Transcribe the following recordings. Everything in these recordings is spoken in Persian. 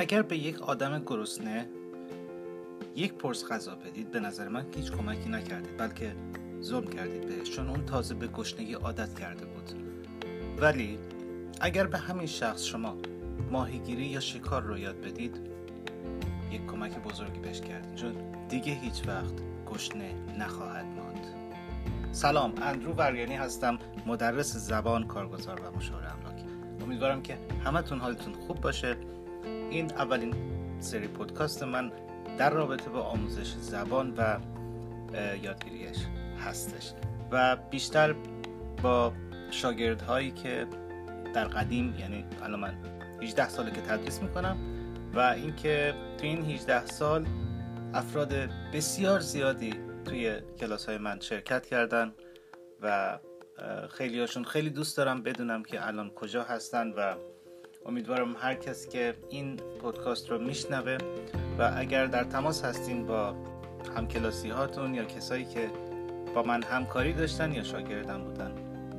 اگر به یک آدم گرسنه یک پرس غذا بدید به نظر من هیچ کمکی نکردید بلکه ظلم کردید بهش چون اون تازه به گشنگی عادت کرده بود. ولی اگر به همین شخص شما ماهیگیری یا شکار رو یاد بدید یک کمک بزرگی بهش کردید چون دیگه هیچ وقت گشنه نخواهد ماند. سلام اندرو ورگانی هستم مدرس زبان کارگزار و مشاور املاک. امیدوارم که همتون حالتون خوب باشه. این اولین سری پودکاست من در رابطه با آموزش زبان و یادگیریش هستش و بیشتر با شاگردهایی که در قدیم یعنی الان من 18 ساله که تدریس می‌کنم و اینکه تو این 18 سال افراد بسیار زیادی توی کلاس های من شرکت کردن و خیلی هاشون خیلی دوست دارم بدونم که الان کجا هستن و امیدوارم هر کسی که این پودکاست رو میشنوه و اگر در تماس هستین با همکلاسی هاتون یا کسایی که با من همکاری داشتن یا شاگردم بودن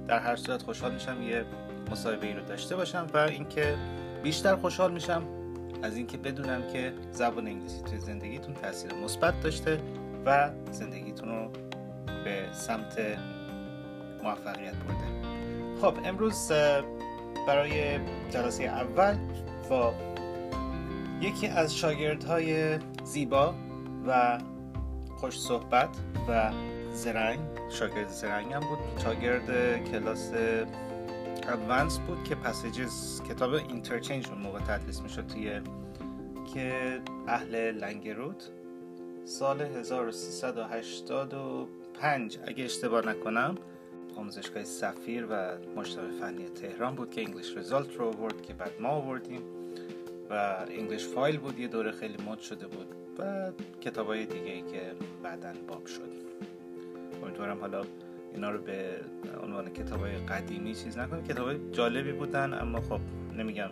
در هر صورت خوشحال میشم یه مصاحبه ای رو داشته باشم و اینکه بیشتر خوشحال میشم از اینکه بدونم که زبان انگلیسی توی زندگیتون تاثیر مثبت داشته و زندگیتون رو به سمت موفقیت برده. خب امروز برای جلسه اول با یکی از شاگردهای زیبا و خوش صحبت و زرنگ شاگرد زرنگ هم بود. شاگرد کلاس ادوانس بود که پسیجز کتاب اینترچنج اون موقع تدریس می‌شد توی که اهل لنگرود. سال 1385 اگه اشتباه نکنم آموزشگاه سفیر و مشتاق فنی تهران بود که انگلیش ریزالت رو آورد که بعد ما آوردیم و انگلیش فایل بود یه دوره خیلی مد شده بود و کتاب های دیگه ای که بعدا باب شد امیدوارم حالا اینا رو به عنوان کتاب های قدیمی چیز نکنم کتاب های جالبی بودن اما خب نمیگم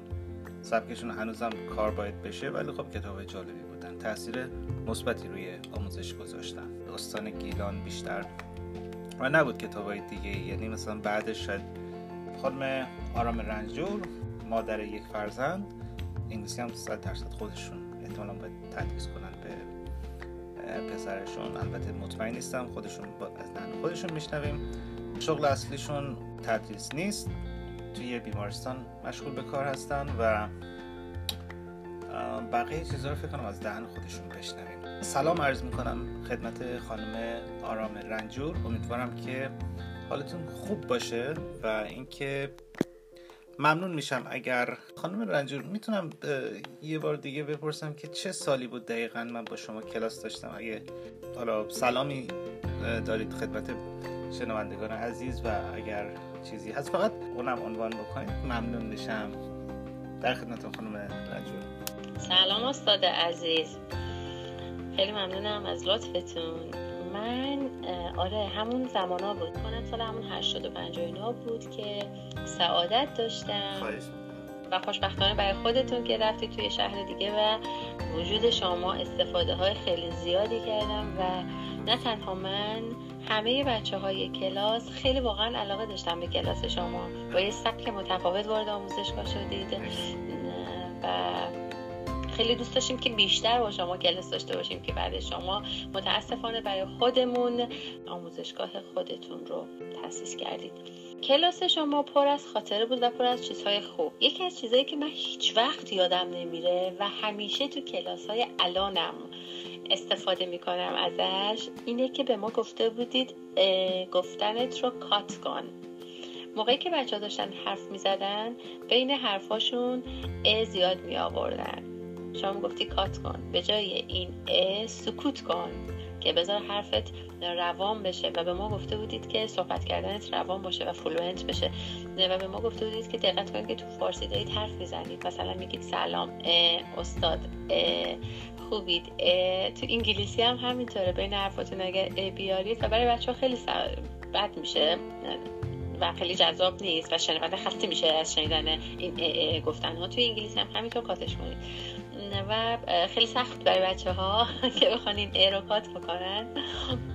سبکشون هنوزم کار باید بشه ولی خب کتاب های جالبی بودن. تاثیر مثبتی روی آموزش گذاشتن. داستان گیلان بیشتر و نبود کتاب های دیگه یعنی مثلا بعدش شاید خانم آرام رنجور مادر یک فرزند انگلیسی هم صد درصد خودشون احتمالا باید تدریس کنن به پسرشون. البته مطمئن نیستم خودشون از دهن خودشون میشنویم. شغل اصلیشون تدریس نیست. توی بیمارستان مشغول به کار هستن و بقیه چیزا رو فکر کنم از دهن خودشون بشنویم. سلام عرض می‌کنم خدمت خانم آرام رنجور. امیدوارم که حالتون خوب باشه و اینکه ممنون میشم. اگر خانم رنجور می‌تونم یه بار دیگه بپرسم که چه سالی بود دقیقا من با شما کلاس داشتم؟ اگه حالا سلامی دارید خدمت شنوندگان عزیز و اگر چیزی هست فقط اونم عنوان بکنید ممنون میشم. در خدمت خانم رنجور. سلام استاد عزیز. خیلی ممنونم از لطفتون. من آره همون زمان ها بود. کنم سال همون 85 اینا بود که سعادت داشتم. و خوشبختانه برای خودتون که رفتی توی شهر دیگه و وجود شما استفاده های خیلی زیادی کردم و نه تنها من همه بچه های کلاس خیلی واقعا علاقه داشتم به کلاس شما. با یه سبک متفاوت وارد آموزشگاه شدید. و خیلی دوست داشتیم که بیشتر با شما کلاس داشته باشیم که بعد شما متاسفانه برای خودمون آموزشگاه خودتون رو تاسیس کردید. کلاس شما پر از خاطره بود و پر از چیزهای خوب. یکی از چیزهایی که من هیچ وقت یادم نمیره و همیشه تو کلاس های الانم استفاده می‌کنم ازش اینه که به ما گفته بودید گفتنت رو cut کن. موقعی که بچه ها داشتن حرف می‌زدن بین حرفاشون ا زیاد می آوردن شما گفتی cut کن. به جای این ا سکوت کن که بذار حرفت روان بشه و به ما گفته بودید که صحبت کردنت روان باشه و fluent بشه. و به ما گفته بودید که دقت کنید که تو فارسی دارید حرف می‌زنید. مثلا میگید سلام استاد خوبید تو انگلیسی هم همینطوره. بین حرفاتون اگر بیارید. و برای بچه ها خیلی بد میشه. و خیلی جذاب نیست و شنونده خسته میشه از شنیدن این گفتن ها توی انگلیسی هم همینطور کاتش کنید. و خیلی سخت برای بچه ها که بخوان این ایروکات بکنن.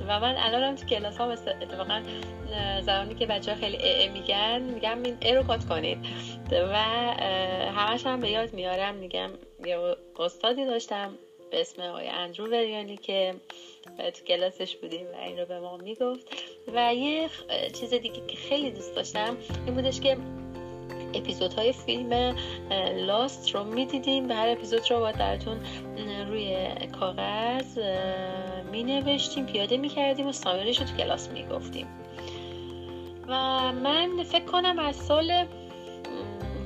و من الانم تو کلاس ها اتفاقا زمانی که بچه ها خیلی ای میگن میگم این ایروکات کنید. و همش هم به یاد میارم میگم یه استادی داشتم به اسم آقای اندرو وریانی که تو کلاسش بودیم و این رو به ما می‌گفت. و یه چیز دیگه که خیلی دوست داشتم این بودش که اپیزودهای فیلم لاست رو می‌دیدیم و هر اپیزود رو باید براتون روی کاغذ می نوشتیم پیاده می کردیم و سامرش رو تو کلاس می گفتیم و من فکر کنم از سال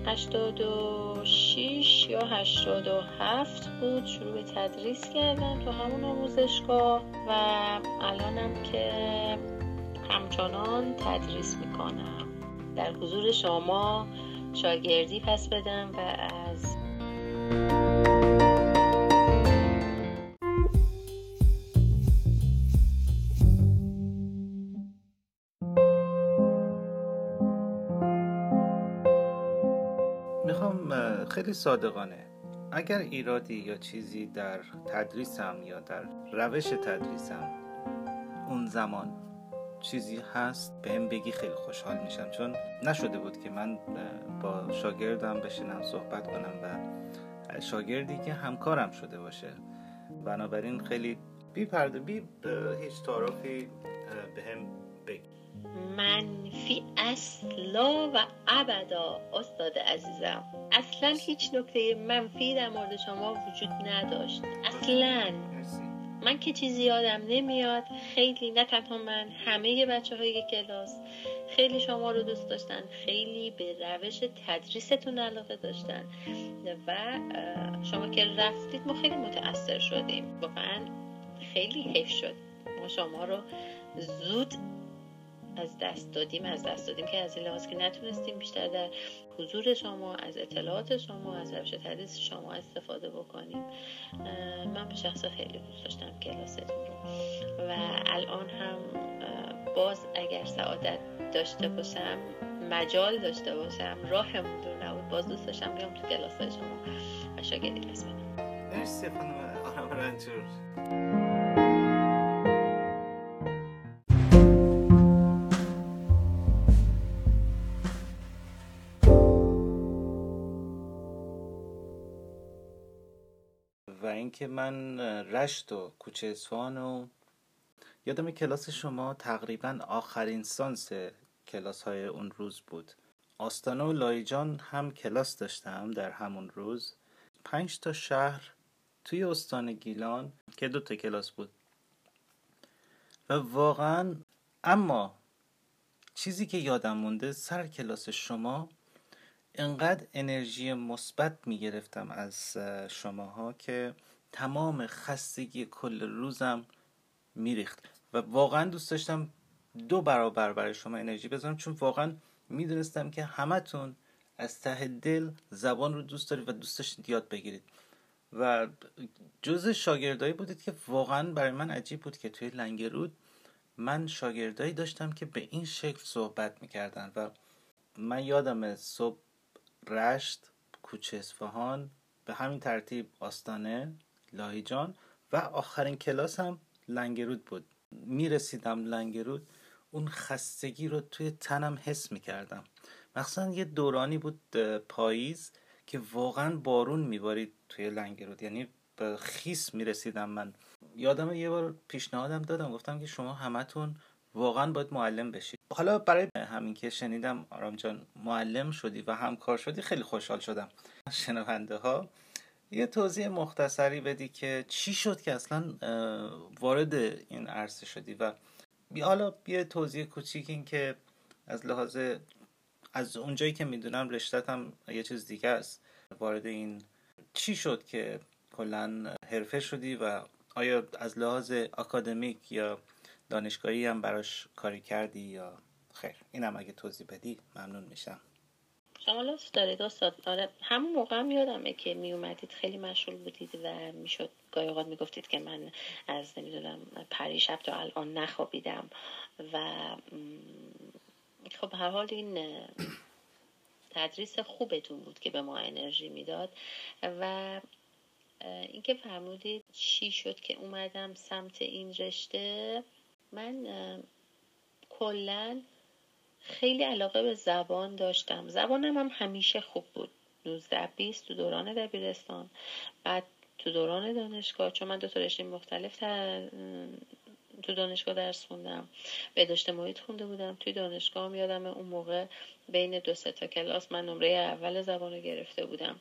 86 یا 87 بود شروع به تدریس کردم تو همون آموزشگاه و الانم که همچنان تدریس می‌کنم. در حضور شما شاگردی پس بدم و از می‌خوام خیلی صادقانه. اگر ایرادی یا چیزی در تدریسم یا در روش تدریسم اون زمان چیزی هست به هم بگی خیلی خوشحال میشم. چون نشده بود که من با شاگردم بشینم صحبت کنم و شاگردی که همکارم شده باشه. بنابراین خیلی بی پرده بی هیچ تعارفی به هم بگی. منفی اصلا و ابدا استاد عزیزم. اصلا هیچ نکته منفی در مورد شما وجود نداشت. اصلا. من که چیزی یادم نمیاد. خیلی نه تنها من همه بچه های کلاس خیلی شما رو دوست داشتن. خیلی به روش تدریستون علاقه داشتن. و شما که رفتید ما خیلی متاثر شدیم. واقعا خیلی حیف شد. ما شما رو زود از دست دادیم از دست دادیم که از این لحاظ که نتونستیم بیشتر در حضور شما از اطلاعات شما از روش تدریس شما استفاده بکنیم. من به شخص خیلی دوست داشتم کلاستون رو. و الان هم باز اگر سعادت داشته باشم مجال داشته باشم راهمون دور نبود باز دوست داشتم بیام تو کلاس شما و شاگردی پس بدم. مرسی خانم آرام رنجور. اینکه من رشت و کوچه اصفهان و یادم کلاس شما تقریبا آخرین سانس کلاس های اون روز بود. آستانه و لایجان هم کلاس داشتم در همون روز. پنج تا شهر توی استان گیلان که دو تا کلاس بود. و واقعا اما چیزی که یادم مونده سر کلاس شما انقدر انرژی مثبت می‌گرفتم از شماها که تمام خستگی کل روزم میریخت و واقعا دوست داشتم دو برابر برای شما انرژی بذارم چون واقعا می‌دونستم که همتون از ته دل زبان رو دوست دارید و دوست داشتید یاد بگیرید. و جز شاگردایی بودید که واقعا برای من عجیب بود که توی لنگرود من شاگردایی داشتم که به این شکل صحبت می‌کردن و من یادم صبح رشت کوچه اصفهان به همین ترتیب آستانه لاهیجان و آخرین کلاس هم لنگرود بود. می‌رسیدم لنگرود اون خستگی رو توی تنم حس می‌کردم. مخصوصا یه دورانی بود پاییز که واقعا بارون میبارید توی لنگرود. یعنی به خیس می‌رسیدم من. یادم یه بار پیشنهادم دادم. گفتم که شما همتون واقعا باید معلم بشید حالا برای همین که شنیدم آرام جان معلم شدی و همکار شدی خیلی خوشحال شدم. شنونده ها یه توضیح مختصری بدی که چی شد که اصلا وارد این عرصه شدی و حالا یه توضیح کوچیک این که از لحاظ از اونجایی که می‌دونم رشتت هم یه چیز دیگه است. وارد این چی شد که کلا حرفه شدی و آیا از لحاظ اکادمیک یا دانشگاهی هم براش کاری کردی یا خیر؟ اینم اگه توضیح بدی ممنون میشم. شما دارید استاد. آره همون موقع هم یادمه که می اومدید خیلی مشغول بودید و می‌شد گاهی اوقات می‌گفتید که من از نمی‌دونم پریشب تا الان نخوابیدم و خب هر حال این تدریس خوبتون بود که به ما انرژی می‌داد و اینکه فرمودید چی شد که اومدم سمت این رشته من کلا خیلی علاقه به زبان داشتم. زبانم هم همیشه خوب بود. 19 20 تو دوران دبیرستان بعد تو دوران دانشگاه چون من دو تا رشته مختلف تو دانشگاه درس خوندم. بهداشت محیط خونده بودم. توی دانشگاه هم یادم اون موقع بین دو سه تا کلاس من نمره اول زبان رو گرفته بودم.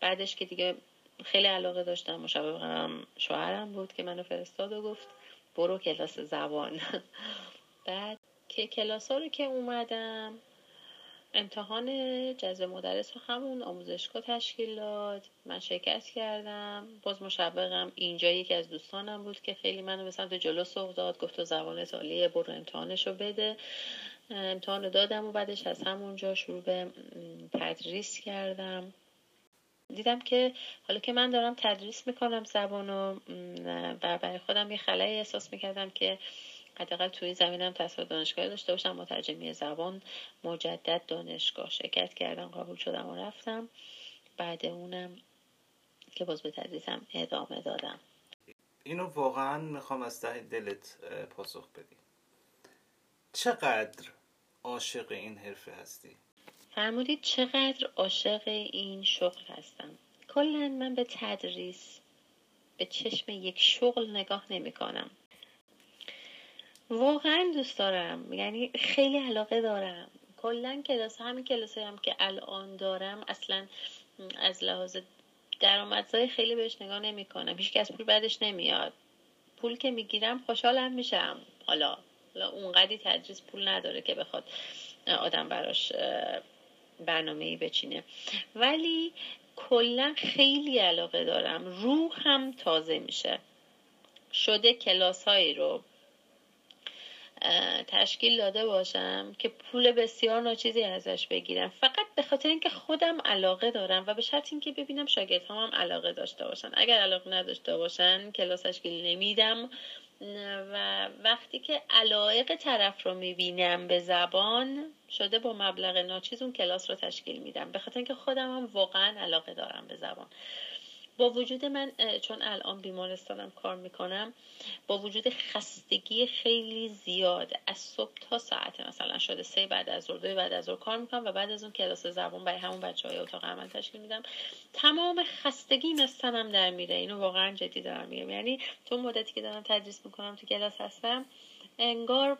بعدش که دیگه خیلی علاقه داشتم مشابه شوهرم بود که منو فرستاد و گفت برو کلاس زبان. بعد که کلاس ها رو که اومدم امتحان جذب مدرس رو همون آموزشگاه تشکیل داد. من شرکت کردم. باز مشبقم اینجا یکی از دوستانم بود که خیلی منو به سمت جلو سوق داد گفت تو زبان تالیه برو امتحانش رو بده. امتحان دادم و بعدش از همونجا شروع به تدریس کردم. دیدم که حالا که من دارم تدریس می‌کنم زبان و برای خودم یه خلایی احساس می‌کردم که حداقل توی زمینم تصفیه دانشگاه داشته باشم مترجمی زبان مجدد دانشگاه شرکت کردم قبول شدم و رفتم. بعد اونم که باز به تدریسم ادامه دادم. اینو واقعا می‌خوام از ته دلت پاسخ بدی. چقدر عاشق این حرفه هستی؟ فرمودید چقدر عاشق این شغل هستم. کلا من به تدریس به چشم یک شغل نگاه نمی کنم. واقعا دوست دارم. یعنی خیلی علاقه دارم. کلا کلاس همین کلاس هم که الان دارم اصلا از لحاظ درآمدزای خیلی بهش نگاه نمی کنم. هیچ از پول بعدش نمیاد. پول که می‌گیرم خوشحالم میشم. حالا اونقدی تدریس پول نداره که بخواد آدم براش برنامه ای بچینه. ولی کلا خیلی علاقه دارم. روح هم تازه میشه. شده کلاس هایی رو تشکیل داده باشم که پول بسیار ناچیزی ازش بگیرم. فقط به خاطر اینکه خودم علاقه دارم و به شرط اینکه ببینم شاگرد هم علاقه داشته باشن. اگر علاقه نداشته باشن کلاس تشکیل نمیدم. و وقتی که علایق طرف رو می‌بینم به زبان شده با مبلغ ناچیز اون کلاس رو تشکیل میدم. به خاطر اینکه خودم هم واقعا علاقه دارم به زبان. با وجود من چون الان بیمارستانم کار می‌کنم با وجود خستگی خیلی زیاد از صبح تا ساعت مثلا شده سه بعد از ظهر دو بعد از ظهر کار می‌کنم و بعد از اون کلاس زبان برای همون بچه های اتاق عمل تشکیل میدم. تمام خستگی مستنم در میره. اینو واقعا جدی دارم میگم. یعنی تو مدتی که دارم تدریس می‌کنم تو کلاس هستم انگار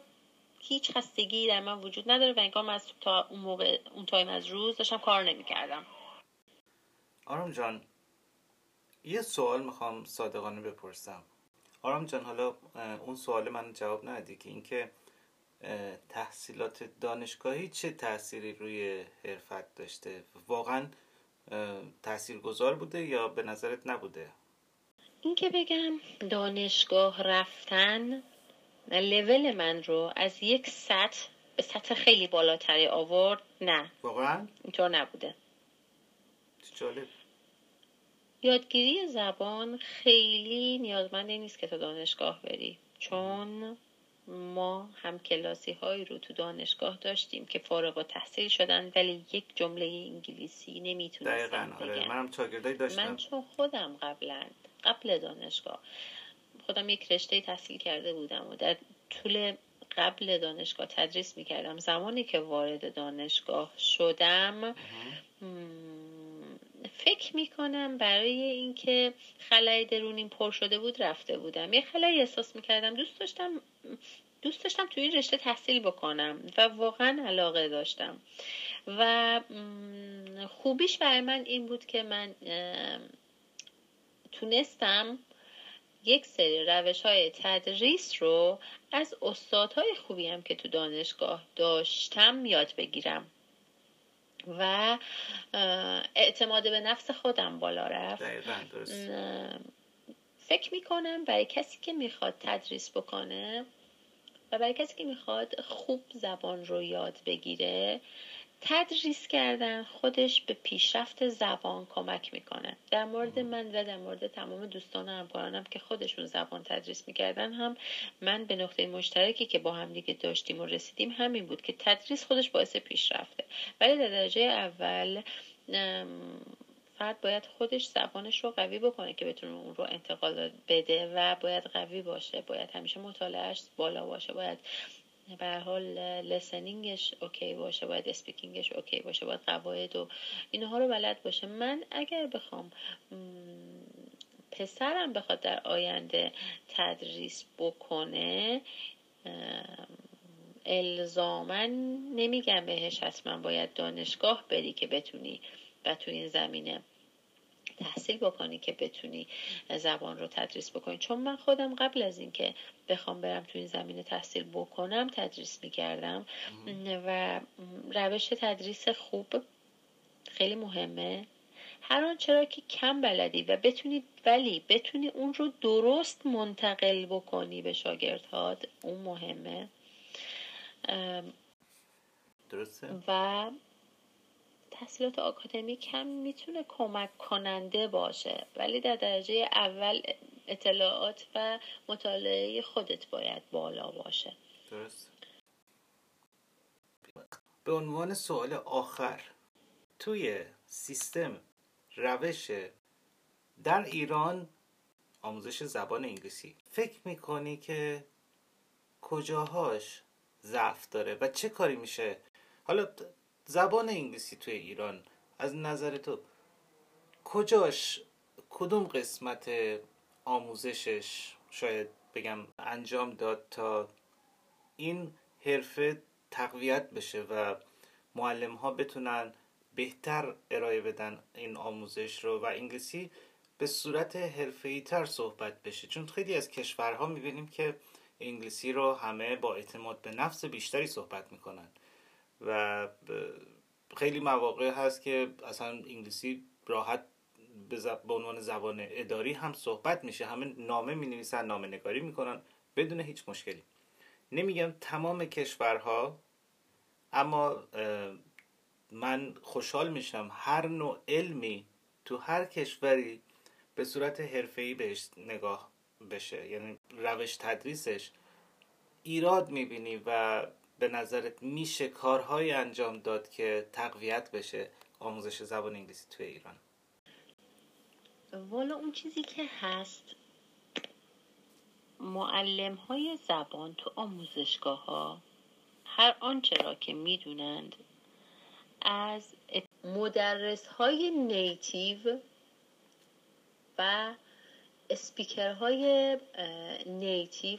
هیچ خستگی در من وجود نداره و انگار من از تا اون موقع اون تایم از روز داشتم کار نمی‌کردم. آرام جان یه سوال می‌خوام صادقانه بپرسم. آرام جان حالا اون سوال من جواب ندی که اینکه تحصیلات دانشگاهی چه تأثیری روی حرفت داشته؟ واقعا تأثیر گذار بوده یا به نظرت نبوده؟ اینکه بگم دانشگاه رفتن لول من رو از یک سطح به سطح خیلی بالاتری آورد نه. واقعا؟ اینطور نبوده. جالب. یادگیری زبان خیلی نیازمند نیست که تو دانشگاه بری چون ما هم کلاسی هایی رو تو دانشگاه داشتیم که فارغ و تحصیل شدن ولی یک جمله انگلیسی نمی‌تونستم آره. منم داشتم. من چون خودم قبلا قبل دانشگاه خودم یک رشته تحصیل کرده بودم و در طول قبل دانشگاه تدریس می‌کردم. زمانی که وارد دانشگاه شدم فکر می‌کنم برای اینکه خلای درونیم پر شده بود رفته بودم. یه خلای احساس می‌کردم دوست داشتم دوست داشتم توی این رشته تحصیل بکنم و واقعا علاقه داشتم. و خوبیش برای من این بود که من تونستم یک سری روش های تدریس رو از استادهای خوبی هم که تو دانشگاه داشتم یاد بگیرم. و اعتماد به نفس خودم بالا رفت. فکر می‌کنم برای کسی که می‌خواد تدریس بکنه و برای کسی که می‌خواد خوب زبان رو یاد بگیره تدریس کردن خودش به پیشرفت زبان کمک می‌کنه. در مورد من و در مورد تمام دوستان و همکارانم که خودشون زبان تدریس می‌کردن هم من به نقطه مشترکی که با هم دیگه داشتیم و رسیدیم همین بود که تدریس خودش باعث پیشرفته. ولی در درجه اول فرد باید خودش زبانش رو قوی بکنه که بتونه اون رو انتقال بده و باید قوی باشه باید همیشه مطالعهش بالا باشه باید به حال listening ش okay باشه باید speaking ش okay باشه باید قواعد و اینها رو بلد باشه. من اگر بخوام پسرم بخواد در آینده تدریس بکنه الزاما نمیگم بهش حتما باید دانشگاه بری که بتونی و تو این زمینه تحصیل بکنی که بتونی زبان رو تدریس بکنی. چون من خودم قبل از اینکه بخوام برم تو این زمینه تحصیل بکنم تدریس می‌کردم. و روش تدریس خوب خیلی مهمه. هر چرا که کم بلدی و بتونی ولی بتونی اون رو درست منتقل بکنی به شاگردهات اون مهمه. درسته؟ و تحصیلات آکادمیک هم می‌تونه کمک کننده باشه ولی در درجه اول اطلاعات و مطالعه خودت باید بالا باشه. درست. به عنوان سوال آخر توی سیستم روش در ایران آموزش زبان انگلیسی فکر می‌کنی که کجاهاش ضعف داره و چه کاری میشه؟ حالا زبان انگلیسی توی ایران. از نظر تو کجاش کدوم قسمت آموزشش شاید بگم انجام داد تا این حرفه تقویت بشه و معلم ها بتونن بهتر ارائه بدن این آموزش رو و انگلیسی به صورت حرفه‌ای تر صحبت بشه؟ چون خیلی از کشورها می‌بینیم که انگلیسی رو همه با اعتماد به نفس بیشتری صحبت می‌کنن. و خیلی مواقع هست که اصلا انگلیسی راحت به عنوان زبان اداری هم صحبت میشه. همه نامه می نویسن نامه نگاری می‌کنن بدون هیچ مشکلی. نمیگم تمام کشورها اما من خوشحال میشم هر نوع علمی تو هر کشوری به صورت حرفه‌ای بهش نگاه بشه. یعنی روش تدریسش ایراد می‌بینی و به نظرت میشه کارهایی انجام داد که تقویت بشه آموزش زبان انگلیسی توی ایران؟ والا اون چیزی که هست معلم های زبان تو آموزشگاه ها هر آنچه را که می‌دونند از مدرس های نیتیو و اسپیکر های نیتیو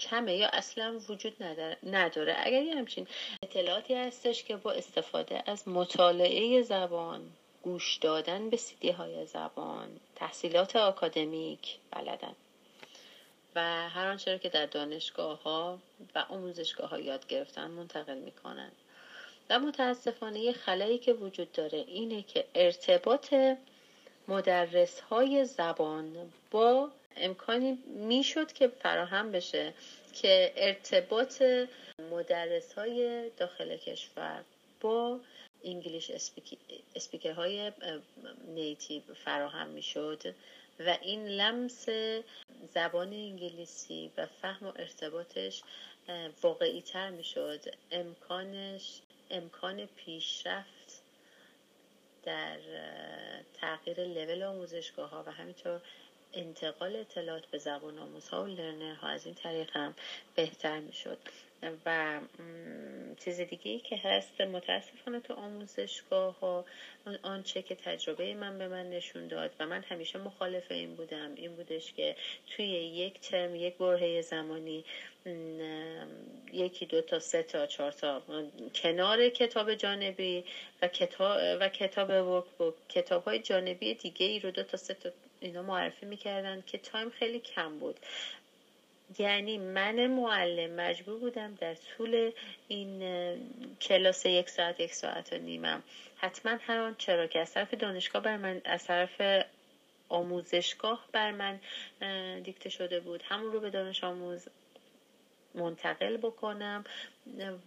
کمه یا اصلا وجود نداره اگر یه همچین اطلاعاتی هستش که با استفاده از مطالعه زبان گوش دادن به سیدی های زبان تحصیلات آکادمیک بلدن. و هر آنچه که در دانشگاه ها و آموزشگاه ها یاد گرفتن منتقل می‌کنن. و متاسفانه یه خلایی که وجود داره اینه که ارتباط مدرس های زبان با امکانی می‌شد که فراهم بشه که ارتباط مدرس های داخل کشور با انگلیش اسپیکر های نیتیو فراهم می‌شد و این لمس زبان انگلیسی و فهم و ارتباطش واقعی تر می‌شد. امکانش امکان پیشرفت در تغییر لول آموزشگاه ها و همینطور انتقال اطلاعات به زبان آموزها و لرنرها از این طریق هم بهتر می‌شد و چیز دیگه ای که هست متاسفانه تو آموزشگاه ها آنچه که تجربه من به من نشون داد و من همیشه مخالف این بودم این بودش که توی یک ترم یک برهه زمانی یکی دو تا سه تا چهار تا کنار کتاب جانبی و کتاب و کتاب ورک کتاب های جانبی دیگه ای رو دو تا سه تا اینا معرفی می‌کردن که تایم خیلی کم بود. یعنی من معلم مجبور بودم در طول این کلاس یک ساعت یک ساعت و نیمم. حتما هر چرا که از طرف دانشگاه بر من از طرف آموزشگاه بر من دیکته شده بود. همون رو به دانش آموز منتقل بکنم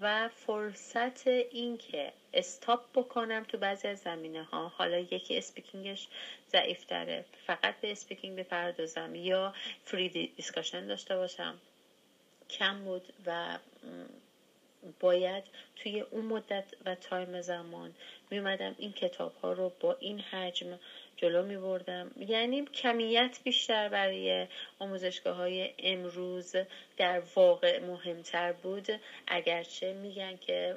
و فرصت اینکه stop بکنم تو بعضی از زمینه ها حالا یکی speaking ش ضعیف داره فقط به speaking بپردازم یا free discussion داشته باشم. کم بود و باید توی اون مدت و time زمان می این کتاب ها رو با این حجم جلو می بردم یعنی کمیت بیشتر برای آموزشگاه های امروز در واقع مهمتر بود. اگرچه میگن که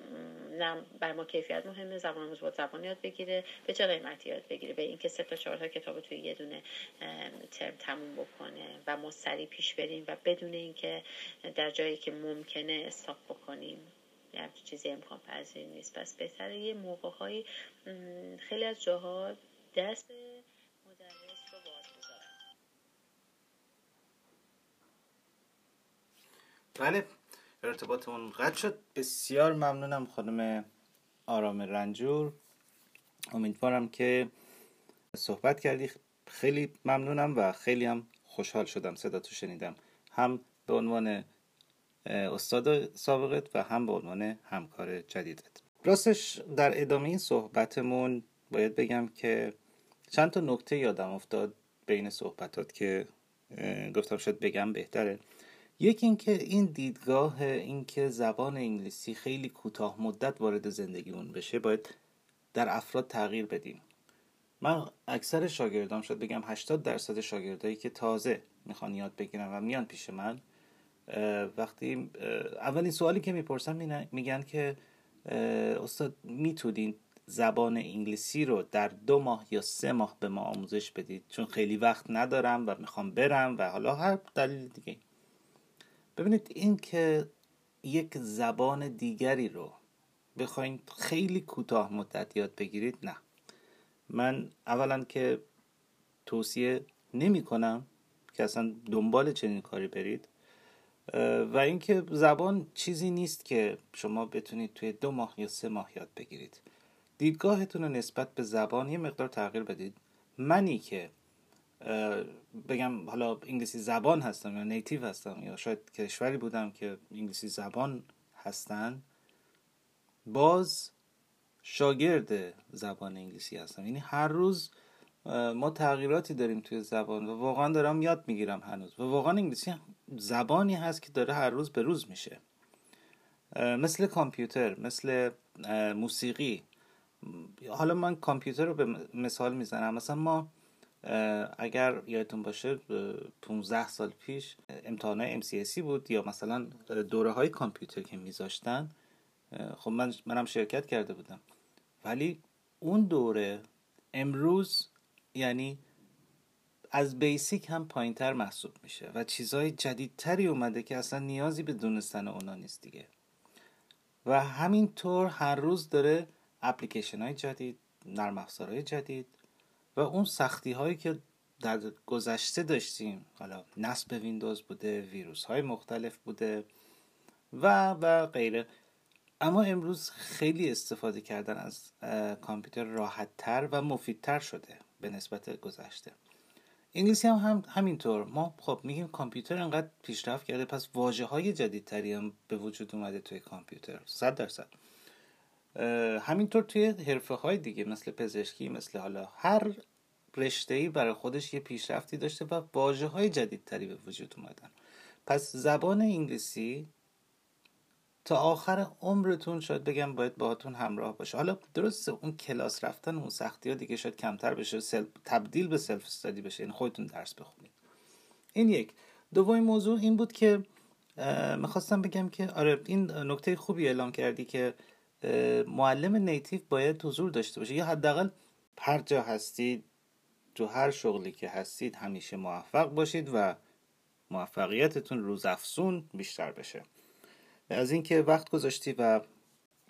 نه بر ما کیفیت مهمه زبان آموز با زبان یاد بگیره به چه قیمتی یاد بگیره؟ به اینکه سه تا چهار تا کتاب توی یه دونه ترم تموم بکنه و ما سریع پیش بریم و بدون اینکه در جایی که ممکنه استاپ بکنیم. یه چیزی امکان پذیر نیست. پس بهتره یه موقع خیلی از جاها دست بله ارتباطمون قطع شد. بسیار ممنونم خانم آرام رنجور. امیدوارم که صحبت کردی. خیلی ممنونم و خیلی هم خوشحال شدم. صدا تو شنیدم. هم به عنوان استاد سابقت و هم به عنوان همکار جدیدت. راستش در ادامه صحبتمون باید بگم که چند تا نکته یادم افتاد بین صحبتات که گفتم شاید بگم بهتره. یکی اینکه این دیدگاه اینکه زبان انگلیسی خیلی کوتاه مدت وارد زندگیمون بشه باید در افراد تغییر بدیم. من اکثر شاگردام شاید بگم 80 درصد شاگردایی که تازه می‌خوان یاد بگیرن و میان پیش من وقتی اولین سوالی که می‌پرسن میگن که استاد می‌تونین زبان انگلیسی رو در دو ماه یا سه ماه به ما آموزش بدید؟ چون خیلی وقت ندارم و می‌خوام برم و حالا هر دلیل دیگه. ببینید این که یک زبان دیگری رو بخواین خیلی کوتاه مدت یاد بگیرید نه. من اولا که توصیه نمی کنم که اصلا دنبال چنین کاری برید و اینکه زبان چیزی نیست که شما بتونید توی دو ماه یا سه ماه یاد بگیرید. دیدگاهتون رو نسبت به زبان یه مقدار تغییر بدید. منی که بگم حالا انگلیسی زبان هستم یا نیتیو هستم یا شاید کشوری بودم که انگلیسی زبان هستن باز شاگرد زبان انگلیسی هستم. یعنی هر روز ما تغییراتی داریم توی زبان و واقعا دارم یاد می‌گیرم هنوز. و واقعا انگلیسی زبانی هست که داره هر روز به روز میشه. مثل کامپیوتر مثل موسیقی. حالا من کامپیوتر رو به مثال می‌زنم. مثلا ما اگر یادتون باشه 15 سال پیش امتحانات MCSE بود یا مثلا دوره های کامپیوتر که میذاشتن خب من منم شرکت کرده بودم. ولی اون دوره امروز یعنی از بیسیک هم پایینتر محسوب میشه و چیزهای جدیدتری اومده که اصلا نیازی به دونستن اونا نیست دیگه. و همینطور هر روز داره اپلیکیشن های جدید نرم افزارهای جدید و اون سختی هایی که در گذشته داشتیم حالا نصب ویندوز بوده ویروس های مختلف بوده و و غیره. اما امروز خیلی استفاده کردن از کامپیوتر راحتتر و مفیدتر شده به نسبت گذشته. انگلیسی هم, هم همینطور. ما خب میگیم کامپیوتر انقدر پیشرفت کرده پس واجه های جدیدتری هم به وجود اومده توی کامپیوتر صد درصد. همینطور توی حرفه های دیگه مثل پزشکی مثل حالا هر رشته ای برای خودش یه پیشرفتی داشته و واژه های جدیدتری به وجود اومدن. پس زبان انگلیسی تا آخر عمرتون شاید بگم باید باهاتون همراه باشه. حالا درسته اون کلاس رفتن اون سختی ها دیگه شاید کمتر بشه تبدیل به سلف استادی بشه یعنی خودتون درس بخونید. این یک. دومین موضوع این بود که می‌خواستم بگم که آره این نکته خوبی اعلام کردی که معلم نیتیو باید حضور داشته باشه. یا حداقل هر جا هستید تو هر شغلی که هستید همیشه موفق باشید و موفقیتتون روزافزون بیشتر بشه. از اینکه وقت گذاشتی و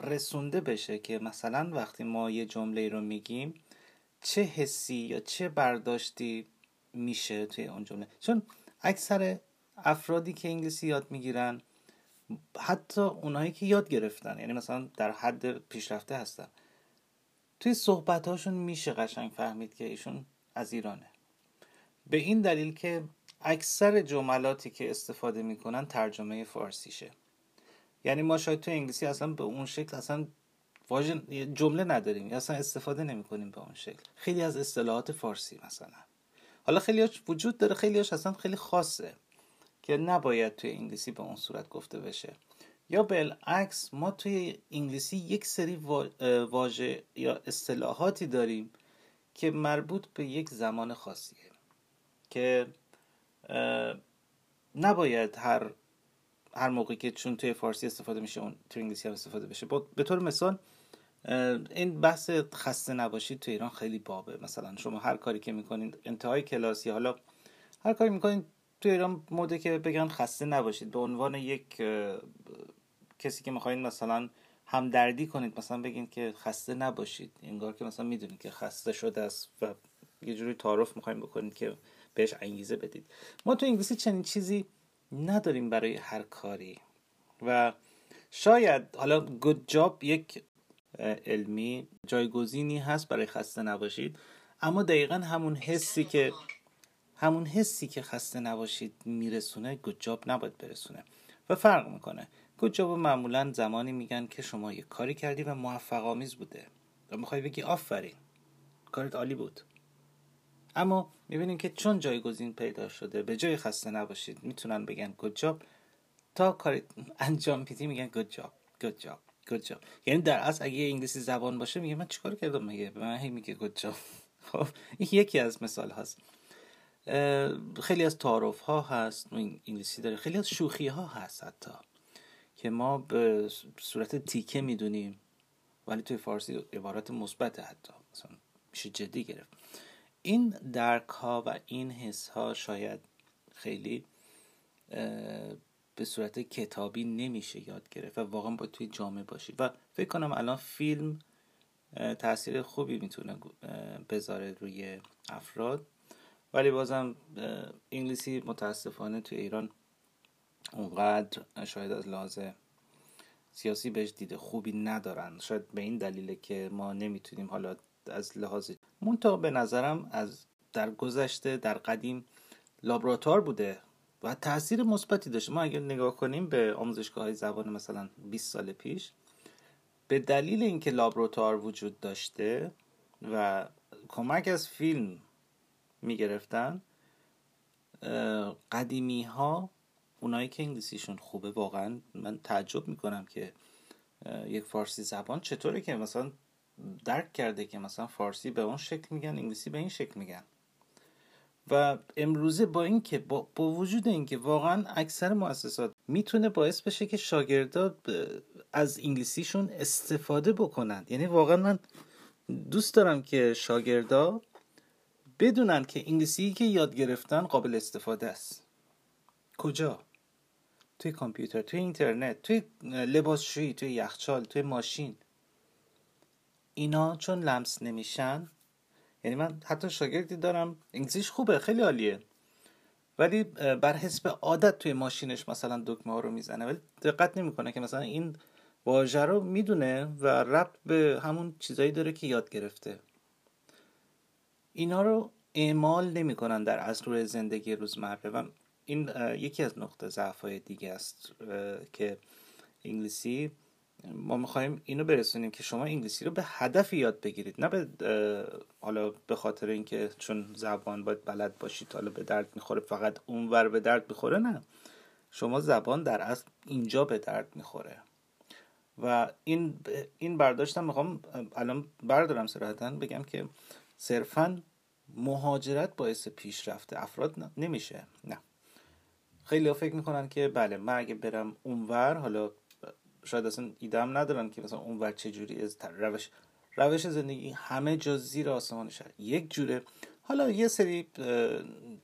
رسونده بشه که مثلا وقتی ما یه جمله رو میگیم چه حسی یا چه برداشتی میشه توی اون جمله؟ چون اکثر افرادی که انگلیسی یاد می‌گیرن حتی اونایی که یاد گرفتن یعنی مثلا در حد پیشرفته هستن. توی صحبت میشه قشنگ فهمید که ایشون از ایرانه. به این دلیل که اکثر جملاتی که استفاده می‌کنن ترجمه فارسیشه. یعنی ما شاید تو انگلیسی اصلا به اون شکل اصلا جمله نداریم اصلا استفاده نمی کنیم به اون شکل. خیلی از اصطلاحات فارسی مثلا. حالا خیلی وجود داره خیلی اصلا خیلی خاصه. که نباید توی انگلیسی به اون صورت گفته بشه. یا بالعکس ما توی انگلیسی یک سری واژه یا اصطلاحاتی داریم که مربوط به یک زمان خاصیه که نباید هر هر موقعی که چون توی فارسی استفاده میشه اون توی انگلیسی هم استفاده بشه. به طور مثال این بحث خسته نباشید تو ایران خیلی بابه. مثلا شما هر کاری که می‌کنید انتهای کلاسی حالا هر کاری می‌کنید تو ایران موده که بگن خسته نباشید. به عنوان یک کسی که می‌خواین مثلا همدردی کنید مثلا بگین که خسته نباشید. انگار که مثلا می‌دونید که خسته شده است و یه جوری تعارف می‌خوایم بکنید که بهش انگیزه بدید. ما تو انگلیسی چنین چیزی نداریم برای هر کاری. و شاید حالا گود جاب یک علمی جایگزینی هست برای خسته نباشید اما دقیقا همون حسی که همون حسی که خسته نباشید میرسونه گود جاب نباید برسونه. و فرق می‌کنه. good job معمولا زمانی میگن که شما یه کاری کردی و موفق آمیز بوده. و می‌خوای بگی آفرین کارت عالی بود. اما می‌بینیم که چون جایگزین پیدا شده به جای خسته نباشید می‌تونن بگن good job تا کار انجام میدی میگن good job good job good job یعنی در اصل اگه انگلیسی زبان باشه میگه من چیکار کردم میگه به من هی میگه good job خب این یکی از مثال هست خیلی از تعارف ها هست انگلیسی داره. خیلی از شوخی ها هست حتی که ما به صورت تیکه می‌دونیم ولی توی فارسی عبارت مثبت حتی. مثلا میشه جدی گرفت. این درک ها و این حس ها شاید خیلی به صورت کتابی نمیشه یاد گرفت و واقعا با توی جامعه باشی. و فکر کنم الان فیلم تاثیر خوبی می‌تونه بذاره روی افراد. ولی بازم انگلیسی متاسفانه توی ایران اونقدر شاید از لحاظ سیاسی بهش دیده خوبی ندارن. شاید به این دلیله که ما نمی‌تونیم حالا از لحاظ منتها به نظرم از در گذشته در قدیم لابراتوار بوده و تاثیر مثبتی داشته. ما اگر نگاه کنیم به آموزشگاه های زبان مثلا 20 سال پیش به دلیل اینکه لابراتوار وجود داشته و کمک از فیلم می‌گرفتن. قدیمی ها اونایی که انگلیسیشون خوبه واقعا من تعجب می‌کنم که یک فارسی زبان چطوره که مثلا درک کرده که مثلا فارسی به اون شکل میگن انگلیسی به این شکل میگن. و امروزه با اینکه با, با وجود اینکه واقعا اکثر مؤسسات می‌تونه باعث بشه که شاگردا از انگلیسیشون استفاده بکنند یعنی واقعا من دوست دارم که شاگردا بدونن که انگلیسی که یاد گرفتن قابل استفاده است. کجا؟ توی کامپیوتر توی اینترنت توی لباسشویی توی یخچال توی ماشین. اینا چون لمس نمیشن یعنی من حتی شاگردی دارم انگلیسیش خوبه خیلی عالیه. ولی بر حسب عادت توی ماشینش مثلا دکمه ها رو می‌زنه. ولی دقت نمی‌کنه که مثلا این واژه رو می‌دونه و ربط به همون چیزایی داره که یاد گرفته. اینا رو اعمال نمی‌کنن در اصل زندگی روزمره و این یکی از نقطه ضعف های دیگه است که انگلیسی ما می‌خوایم اینو برسونیم که شما انگلیسی رو به هدف یاد بگیرید نه به حالا به خاطر اینکه چون زبان باید بلد باشید حالا به درد می‌خوره فقط اونور به درد می‌خوره نه. شما زبان در اصل اینجا به درد می‌خوره. و این این برداشتم می‌خوام الان بردارم صراحتا بگم که صرفا مهاجرت باعث پیشرفت افراد نمیشه. نه. خیلی فکر می‌کنن که بله من اگه برم اونور حالا شاید اصلا ایدم ندارن که مثلا اونور چجوری از روش روش زندگی همه جا زیر آسمان شهر. یک جوره. حالا یه سری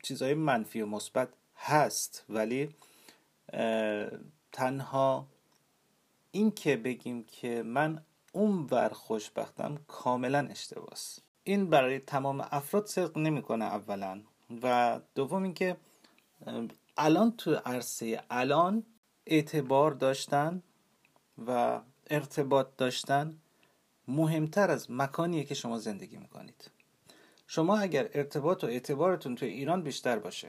چیزهای منفی و مثبت هست ولی تنها این که بگیم که من اونور خوشبختم کاملا اشتباس. این برای تمام افراد صدق نمی‌کنه اولا. و دوم اینکه الان تو عرصه الان اعتبار داشتن و ارتباط داشتن مهمتر از مکانیه که شما زندگی می‌کنید. شما اگر ارتباط و اعتبارتون تو ایران بیشتر باشه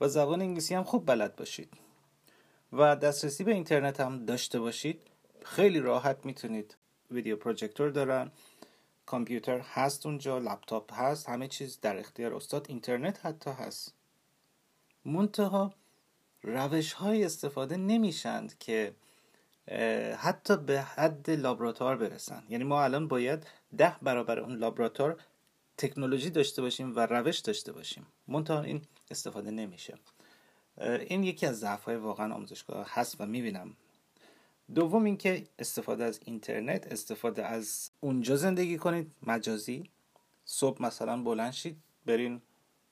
و زبان انگلیسی هم خوب بلد باشید و دسترسی به اینترنت هم داشته باشید خیلی راحت می‌تونید ویدیو پروژکتور دارن. کامپیوتر هست اونجا لپتاپ هست همه چیز در اختیار استاد اینترنت حتی هست. منتها روش های استفاده نمیشند که حتی به حد لابراتوار برسن. یعنی ما الان باید ده برابر اون لابراتوار تکنولوژی داشته باشیم و روش داشته باشیم. منتها این استفاده نمیشه. این یکی از ضعف های واقعا آموزشگاه هست و می‌بینم دوم اینکه استفاده از اینترنت استفاده از اونجا زندگی کنید. مجازی. صبح مثلا بلند شید برین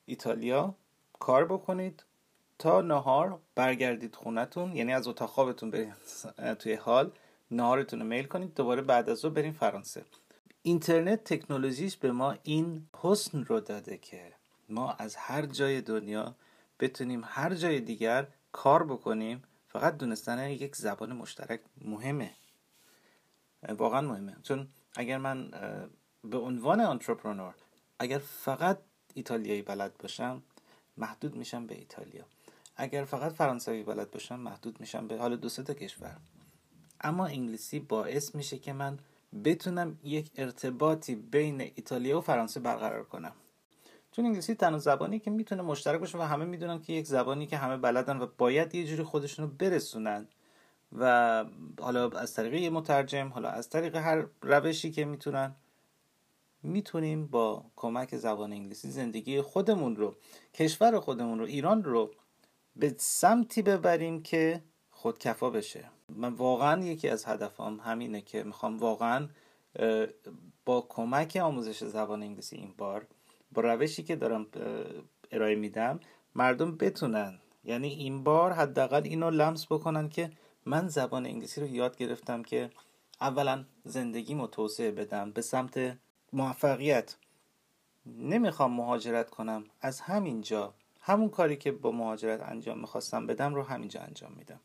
ایتالیا کار بکنید. تا نهار برگردید خونتون یعنی از اتاق خوابتون برید توی حال نهارتون رو میل کنید. دوباره بعد از ظهر برین فرانسه. اینترنت تکنولوژیش به ما این حسن رو داده که ما از هر جای دنیا بتونیم هر جای دیگر کار بکنیم. فقط دونستن یک زبان مشترک مهمه. واقعا مهمه. چون اگر من به عنوان انترپرنور اگر فقط ایتالیایی بلد باشم محدود میشم به ایتالیا. اگر فقط فرانسوی بلد باشم محدود میشم به حال دو تا کشور. اما انگلیسی باعث میشه که من بتونم یک ارتباطی بین ایتالیا و فرانسه برقرار کنم. چون انگلیسی تنها زبانی که می‌تونه مشترک باشه و همه می‌دونن که یک زبانی که همه بلدن و باید یه جوری خودشونو برسونن. و حالا از طریق یه مترجم حالا از طریق هر روشی که می‌تونن می‌تونیم با کمک زبان انگلیسی زندگی خودمون رو کشور خودمون رو ایران رو به سمتی ببریم که خودکفا بشه. من واقعا یکی از هدفام همینه که می‌خوام واقعا با کمک آموزش زبان انگلیسی این بار با روشی که دارم ارائه میدم مردم بتونن. یعنی این بار حداقل اینو لمس بکنن که من زبان انگلیسی رو یاد گرفتم که اولا زندگیمو توسعه بدم به سمت موفقیت. نمی‌خوام مهاجرت کنم. از همینجا همون کاری که با مهاجرت انجام می‌خواستم بدم رو همینجا انجام میدم.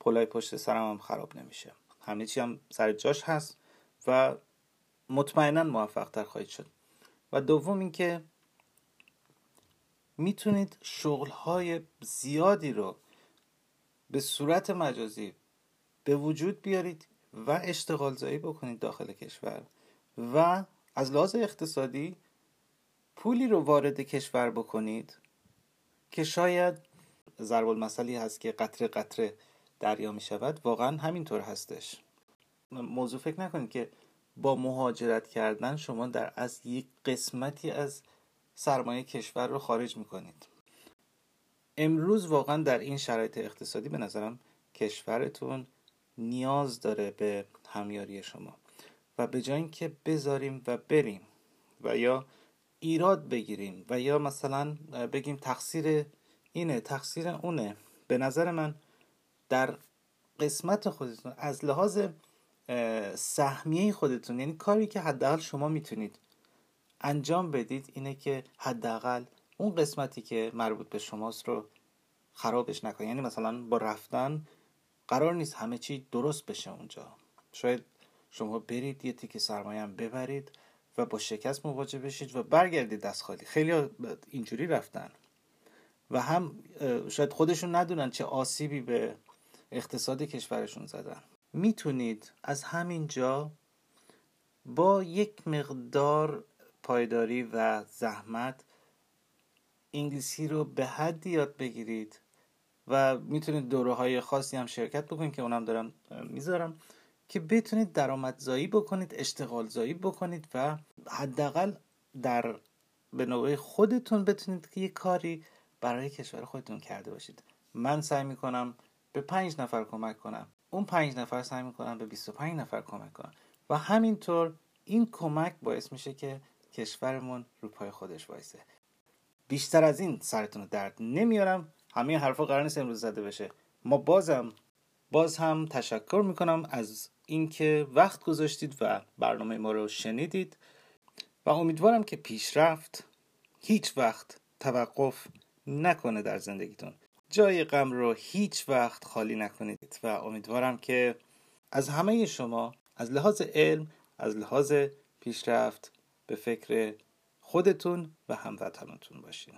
پلای پشت سرم هم خراب نمیشه. همه چی هم سر جاش هست و مطمئنا موفق تر خواهید شد. و دوم اینکه می‌تونید شغلهای زیادی رو به صورت مجازی به وجود بیارید و اشتغال زایی بکنید داخل کشور و از لحاظ اقتصادی پولی رو وارد کشور بکنید که شاید ضرب المثلی هست که قطره قطره دریا می شود واقعا همینطور هستش. موضوع فکر نکنید که با مهاجرت کردن شما در از یک قسمتی از سرمایه کشور رو خارج می‌کنید. امروز واقعا در این شرایط اقتصادی به نظرم کشورتون نیاز داره به همیاری شما و به جای اینکه بذاریم و بریم و یا ایراد بگیریم و یا مثلا بگیم تقصیر اینه تقصیر اونه به نظر من در قسمت خودتون از لحاظ سهمیه خودتون یعنی کاری که حداقل شما می‌تونید انجام بدید اینه که حداقل اون قسمتی که مربوط به شماست رو خرابش نکنید. یعنی مثلا با رفتن قرار نیست همه چی درست بشه اونجا. شاید شما برید یه تیک سرمایه هم ببرید و با شکست مواجه بشید و برگردید دست خالی. خیلی اینجوری رفتن. و هم شاید خودشون ندونن چه آسیبی به اقتصاد کشورشون زدن. می‌تونید از همین جا با یک مقدار پایداری و زحمت انگلیسی رو به حدی یاد بگیرید و می‌تونید دوره های خاصی هم شرکت بکنید که اونم دارم می‌ذارم که بتونید درآمدزایی بکنید اشتغال زایی بکنید و حداقل در به نوعه خودتون بتونید که یه کاری برای کشور خودتون کرده باشید. من سعی می‌کنم به پنج نفر کمک کنم. اون پنج نفر سعی می‌کنم به 25 نفر کمک کنم و همینطور این کمک باعث میشه که کشورمون رو پای خودش وایسه. بیشتر از این سرتون رو درد نمیارم. همه حرفا قرار نیست امروز زده بشه. ما بازم باز هم تشکر می‌کنم از اینکه وقت گذاشتید و برنامه ما رو شنیدید. و امیدوارم که پیشرفت هیچ وقت توقف نکنه در زندگیتون. جای غم رو هیچ وقت خالی نکنید و امیدوارم که از همه شما از لحاظ علم از لحاظ پیشرفت به فکر خودتون و هموطنانتون باشین.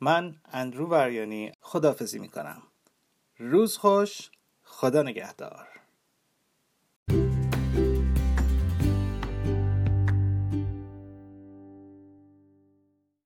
من اندرو وریانی خدافزی می‌کنم. روز خوش خدا نگهدار.